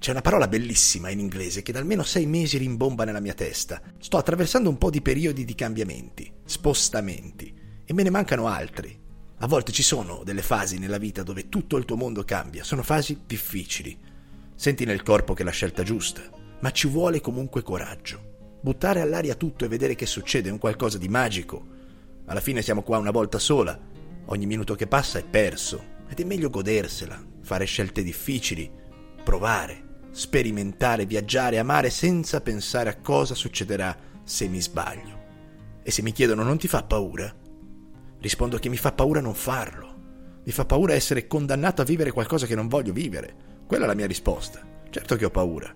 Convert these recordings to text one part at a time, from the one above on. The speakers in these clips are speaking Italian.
C'è una parola bellissima in inglese che da almeno sei mesi rimbomba nella mia testa. Sto attraversando un po' di periodi di cambiamenti, spostamenti, e me ne mancano altri. A volte ci sono delle fasi nella vita dove tutto il tuo mondo cambia, sono fasi difficili. Senti nel corpo che è la scelta giusta, ma ci vuole comunque coraggio. Buttare all'aria tutto e vedere che succede è un qualcosa di magico. Alla fine siamo qua una volta sola, ogni minuto che passa è perso ed è meglio godersela, fare scelte difficili, provare sperimentare, viaggiare, amare senza pensare a cosa succederà se mi sbaglio. E se mi chiedono non ti fa paura? Rispondo che mi fa paura non farlo. Mi fa paura essere condannato a vivere qualcosa che non voglio vivere. Quella è la mia risposta. Certo che ho paura,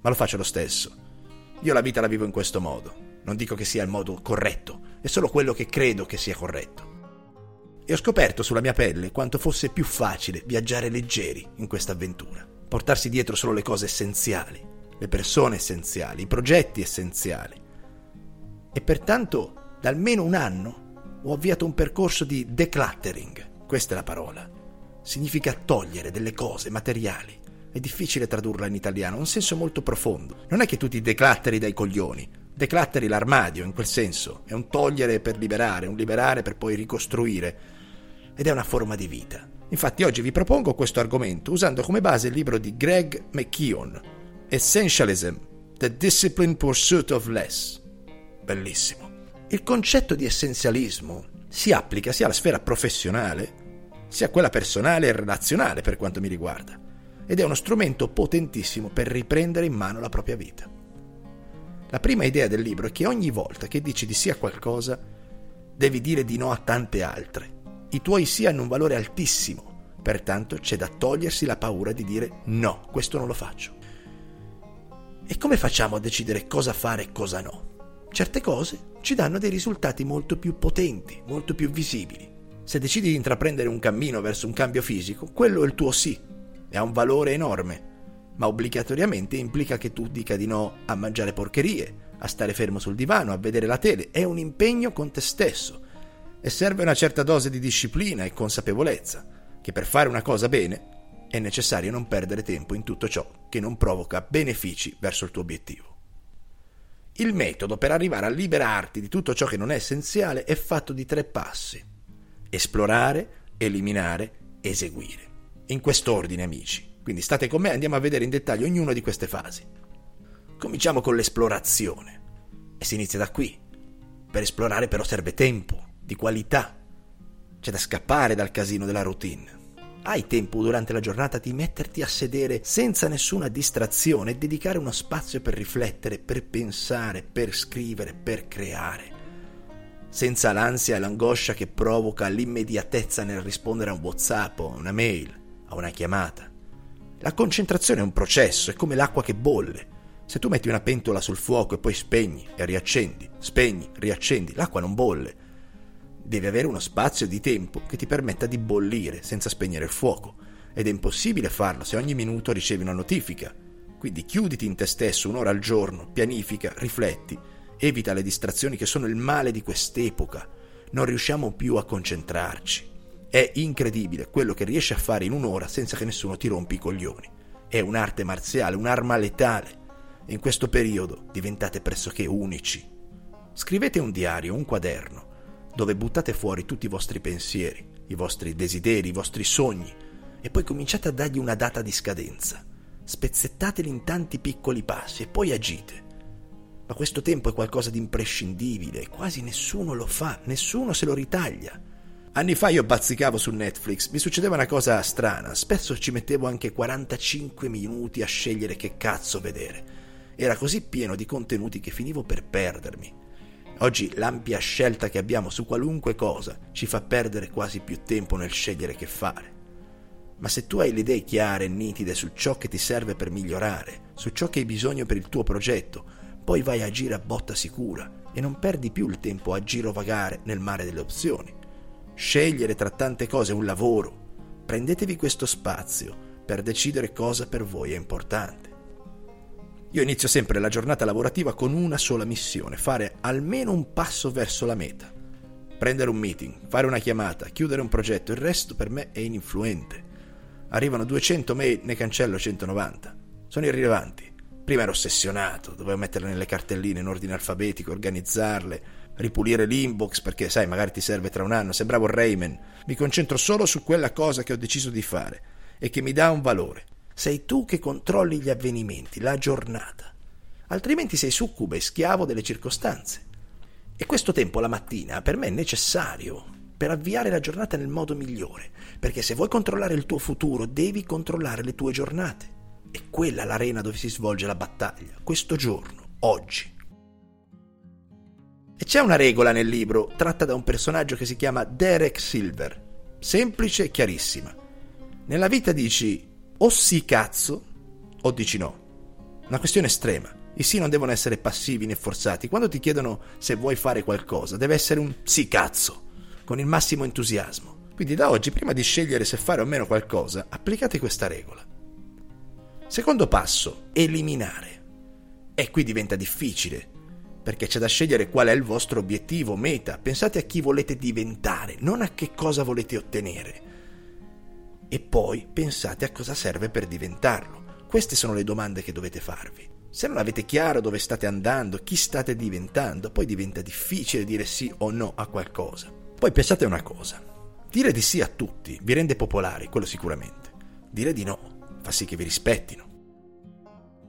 ma lo faccio lo stesso. Io la vita la vivo in questo modo. Non dico che sia il modo corretto, è solo quello che credo che sia corretto. E ho scoperto sulla mia pelle quanto fosse più facile viaggiare leggeri in questa avventura portarsi dietro solo le cose essenziali, le persone essenziali, i progetti essenziali. E pertanto da almeno un anno ho avviato un percorso di decluttering, questa è la parola. Significa togliere delle cose materiali. È difficile tradurla in italiano, ha un senso molto profondo. Non è che tu ti declatteri dai coglioni, declatteri l'armadio in quel senso, è un togliere per liberare, un liberare per poi ricostruire, ed è una forma di vita. Infatti oggi vi propongo questo argomento usando come base il libro di Greg McKeown, Essentialism, The Disciplined Pursuit of Less. Bellissimo. Il concetto di essenzialismo si applica sia alla sfera professionale, sia a quella personale e relazionale per quanto mi riguarda, ed è uno strumento potentissimo per riprendere in mano la propria vita. La prima idea del libro è che ogni volta che dici di sì a qualcosa, devi dire di no a tante altre i tuoi sì hanno un valore altissimo, pertanto c'è da togliersi la paura di dire no, questo non lo faccio. E come facciamo a decidere cosa fare e cosa no? Certe cose ci danno dei risultati molto più potenti, molto più visibili. Se decidi di intraprendere un cammino verso un cambio fisico, quello è il tuo sì, e ha un valore enorme, ma obbligatoriamente implica che tu dica di no a mangiare porcherie, a stare fermo sul divano, a vedere la tele, è un impegno con te stesso e serve una certa dose di disciplina e consapevolezza, che per fare una cosa bene è necessario non perdere tempo in tutto ciò che non provoca benefici verso il tuo obiettivo. Il metodo per arrivare a liberarti di tutto ciò che non è essenziale è fatto di tre passi. Esplorare, eliminare, eseguire. In quest'ordine, amici. Quindi state con me e andiamo a vedere in dettaglio ognuna di queste fasi. Cominciamo con l'esplorazione. E si inizia da qui. Per esplorare però serve tempo, di qualità. C'è da scappare dal casino della routine. Hai tempo durante la giornata di metterti a sedere senza nessuna distrazione e dedicare uno spazio per riflettere, per pensare, per scrivere, per creare. Senza l'ansia e l'angoscia che provoca l'immediatezza nel rispondere a un WhatsApp a una mail, a una chiamata. La concentrazione è un processo, è come l'acqua che bolle. Se tu metti una pentola sul fuoco e poi spegni e riaccendi, spegni, riaccendi, l'acqua non bolle Devi avere uno spazio di tempo che ti permetta di bollire senza spegnere il fuoco. Ed è impossibile farlo se ogni minuto ricevi una notifica. Quindi chiuditi in te stesso un'ora al giorno, pianifica, rifletti, evita le distrazioni che sono il male di quest'epoca. Non riusciamo più a concentrarci. È incredibile quello che riesci a fare in un'ora senza che nessuno ti rompi i coglioni. È un'arte marziale, un'arma letale. In questo periodo diventate pressoché unici. Scrivete un diario, un quaderno dove buttate fuori tutti i vostri pensieri, i vostri desideri, i vostri sogni e poi cominciate a dargli una data di scadenza. Spezzettateli in tanti piccoli passi e poi agite. Ma questo tempo è qualcosa di imprescindibile, quasi nessuno lo fa, nessuno se lo ritaglia. Anni fa io bazzicavo su Netflix, mi succedeva una cosa strana, spesso ci mettevo anche 45 minuti a scegliere che cazzo vedere. Era così pieno di contenuti che finivo per perdermi. Oggi l'ampia scelta che abbiamo su qualunque cosa ci fa perdere quasi più tempo nel scegliere che fare. Ma se tu hai le idee chiare e nitide su ciò che ti serve per migliorare, su ciò che hai bisogno per il tuo progetto, poi vai a agire a botta sicura e non perdi più il tempo a girovagare nel mare delle opzioni. Scegliere tra tante cose un lavoro. Prendetevi questo spazio per decidere cosa per voi è importante. Io inizio sempre la giornata lavorativa con una sola missione, fare almeno un passo verso la meta. Prendere un meeting, fare una chiamata, chiudere un progetto, il resto per me è ininfluente. Arrivano 200 mail, ne cancello 190. sono irrilevanti. Prima ero ossessionato, dovevo metterle nelle cartelline in ordine alfabetico, organizzarle, ripulire l'inbox perché, sai, magari ti serve tra un anno. Sembravo Rayman. Mi concentro solo su quella cosa che ho deciso di fare e che mi dà un valore. Sei tu che controlli gli avvenimenti, la giornata. Altrimenti sei succube e schiavo delle circostanze. E questo tempo la mattina per me è necessario per avviare la giornata nel modo migliore, perché se vuoi controllare il tuo futuro devi controllare le tue giornate. È quella l'arena dove si svolge la battaglia, questo giorno, oggi. E c'è una regola nel libro, tratta da un personaggio che si chiama Derek Silver, semplice e chiarissima. Nella vita dici o sì cazzo o dici no. Una questione estrema. I sì non devono essere passivi né forzati. Quando ti chiedono se vuoi fare qualcosa, deve essere un sì cazzo, con il massimo entusiasmo. Quindi da oggi, prima di scegliere se fare o meno qualcosa, applicate questa regola. Secondo passo, eliminare. E qui diventa difficile, perché c'è da scegliere qual è il vostro obiettivo, meta. Pensate a chi volete diventare, non a che cosa volete ottenere. E poi pensate a cosa serve per diventarlo. Queste sono le domande che dovete farvi. Se non avete chiaro dove state andando, chi state diventando, poi diventa difficile dire sì o no a qualcosa. Poi pensate a una cosa. Dire di sì a tutti vi rende popolari, quello sicuramente. Dire di no fa sì che vi rispettino.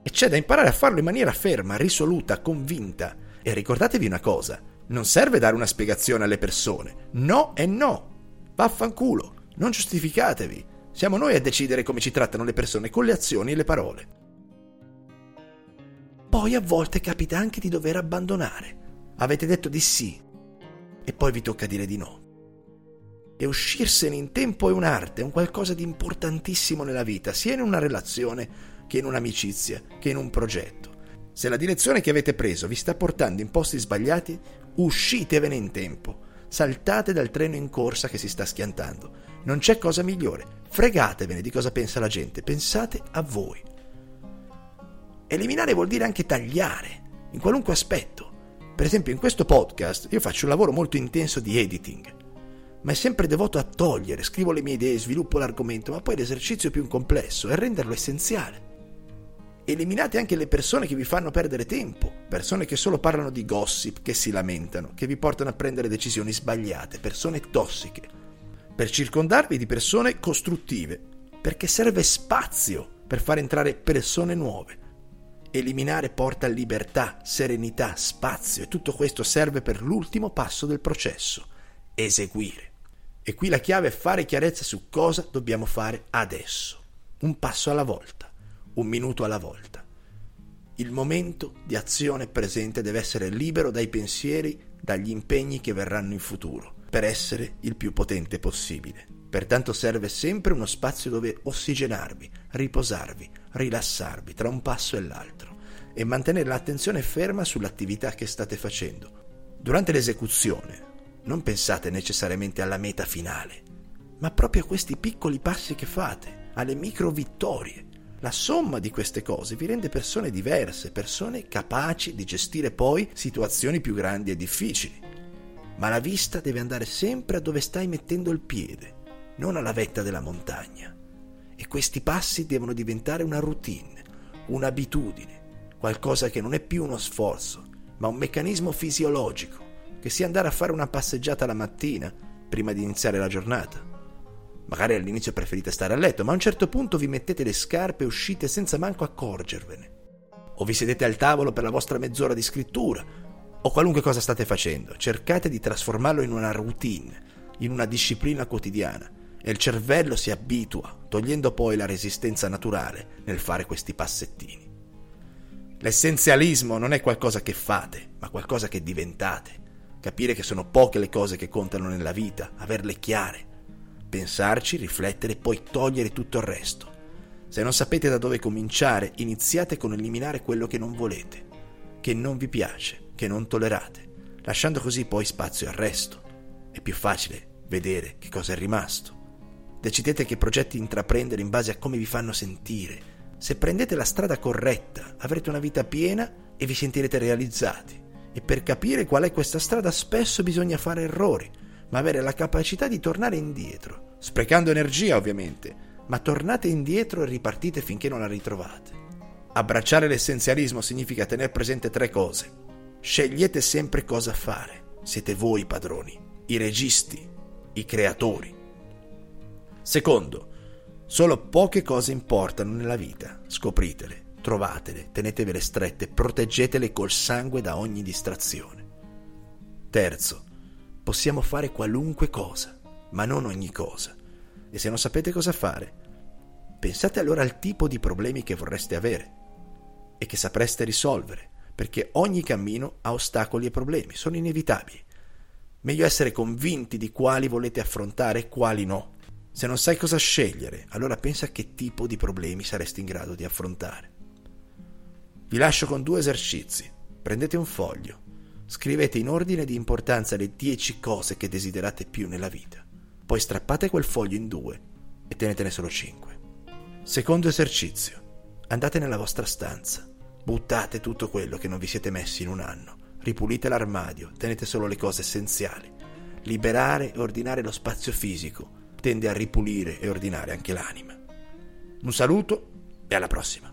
E c'è da imparare a farlo in maniera ferma, risoluta, convinta. E ricordatevi una cosa, non serve dare una spiegazione alle persone. No è no. Vaffanculo. Non giustificatevi. Siamo noi a decidere come ci trattano le persone con le azioni e le parole. Poi a volte capita anche di dover abbandonare. Avete detto di sì e poi vi tocca dire di no e uscirsene in tempo è un'arte, è un qualcosa di importantissimo nella vita, sia in una relazione che in un'amicizia, che in un progetto. Se la direzione che avete preso vi sta portando in posti sbagliati, uscitevene in tempo. Saltate dal treno in corsa che si sta schiantando. Non c'è cosa migliore. Fregatevene di cosa pensa la gente, pensate a voi. Eliminare vuol dire anche tagliare, in qualunque aspetto. Per esempio in questo podcast io faccio un lavoro molto intenso di editing ma è sempre devoto a togliere, scrivo le mie idee, sviluppo l'argomento, ma poi l'esercizio più complesso è renderlo essenziale. Eliminate anche le persone che vi fanno perdere tempo, persone che solo parlano di gossip, che si lamentano, che vi portano a prendere decisioni sbagliate, persone tossiche, per circondarvi di persone costruttive, perché serve spazio per far entrare persone nuove. Eliminare porta libertà, serenità, spazio e tutto questo serve per l'ultimo passo del processo, eseguire. E qui la chiave è fare chiarezza su cosa dobbiamo fare adesso. Un passo alla volta, un minuto alla volta. Il momento di azione presente deve essere libero dai pensieri, dagli impegni che verranno in futuro, per essere il più potente possibile. Pertanto serve sempre uno spazio dove ossigenarvi, riposarvi, rilassarvi tra un passo e l'altro e mantenere l'attenzione ferma sull'attività che state facendo. Durante l'esecuzione, non pensate necessariamente alla meta finale, ma proprio a questi piccoli passi che fate, alle micro vittorie. La somma di queste cose vi rende persone diverse, persone capaci di gestire poi situazioni più grandi e difficili. Ma la vista deve andare sempre a dove stai mettendo il piede, non alla vetta della montagna. E questi passi devono diventare una routine, un'abitudine, qualcosa che non è più uno sforzo, ma un meccanismo fisiologico che sia andare a fare una passeggiata la mattina prima di iniziare la giornata. Magari all'inizio preferite stare a letto, ma a un certo punto vi mettete le scarpe e uscite senza manco accorgervene. O vi sedete al tavolo per la vostra mezz'ora di scrittura, o qualunque cosa state facendo. Cercate di trasformarlo in una routine, in una disciplina quotidiana, e il cervello si abitua, togliendo poi la resistenza naturale nel fare questi passettini. L'essenzialismo non è qualcosa che fate, ma qualcosa che diventate capire che sono poche le cose che contano nella vita, averle chiare, pensarci, riflettere e poi togliere tutto il resto. Se non sapete da dove cominciare, iniziate con eliminare quello che non volete, che non vi piace, che non tollerate, lasciando così poi spazio al resto. È più facile vedere che cosa è rimasto. Decidete che progetti intraprendere in base a come vi fanno sentire. Se prendete la strada corretta, avrete una vita piena e vi sentirete realizzati. E per capire qual è questa strada spesso bisogna fare errori, ma avere la capacità di tornare indietro, sprecando energia ovviamente, ma tornate indietro e ripartite finché non la ritrovate. Abbracciare l'essenzialismo significa tenere presente tre cose. Scegliete sempre cosa fare. Siete voi i padroni, i registi, i creatori. Secondo, solo poche cose importano nella vita. Scopritele, trovatele, tenetevele strette, proteggetele col sangue da ogni distrazione. Terzo, possiamo fare qualunque cosa, ma non ogni cosa. E se non sapete cosa fare, pensate allora al tipo di problemi che vorreste avere e che sapreste risolvere, perché ogni cammino ha ostacoli e problemi, sono inevitabili. Meglio essere convinti di quali volete affrontare e quali no. Se non sai cosa scegliere, allora pensa a che tipo di problemi saresti in grado di affrontare. Vi lascio con due esercizi. Prendete un foglio, scrivete in ordine di importanza le 10 cose che desiderate più nella vita. Poi strappate quel foglio in due e tenetene solo 5. Secondo esercizio. Andate nella vostra stanza Buttate tutto quello che non vi siete messi in un anno. Ripulite l'armadio, tenete solo le cose essenziali. Liberare e ordinare lo spazio fisico tende a ripulire e ordinare anche l'anima. Un saluto e alla prossima.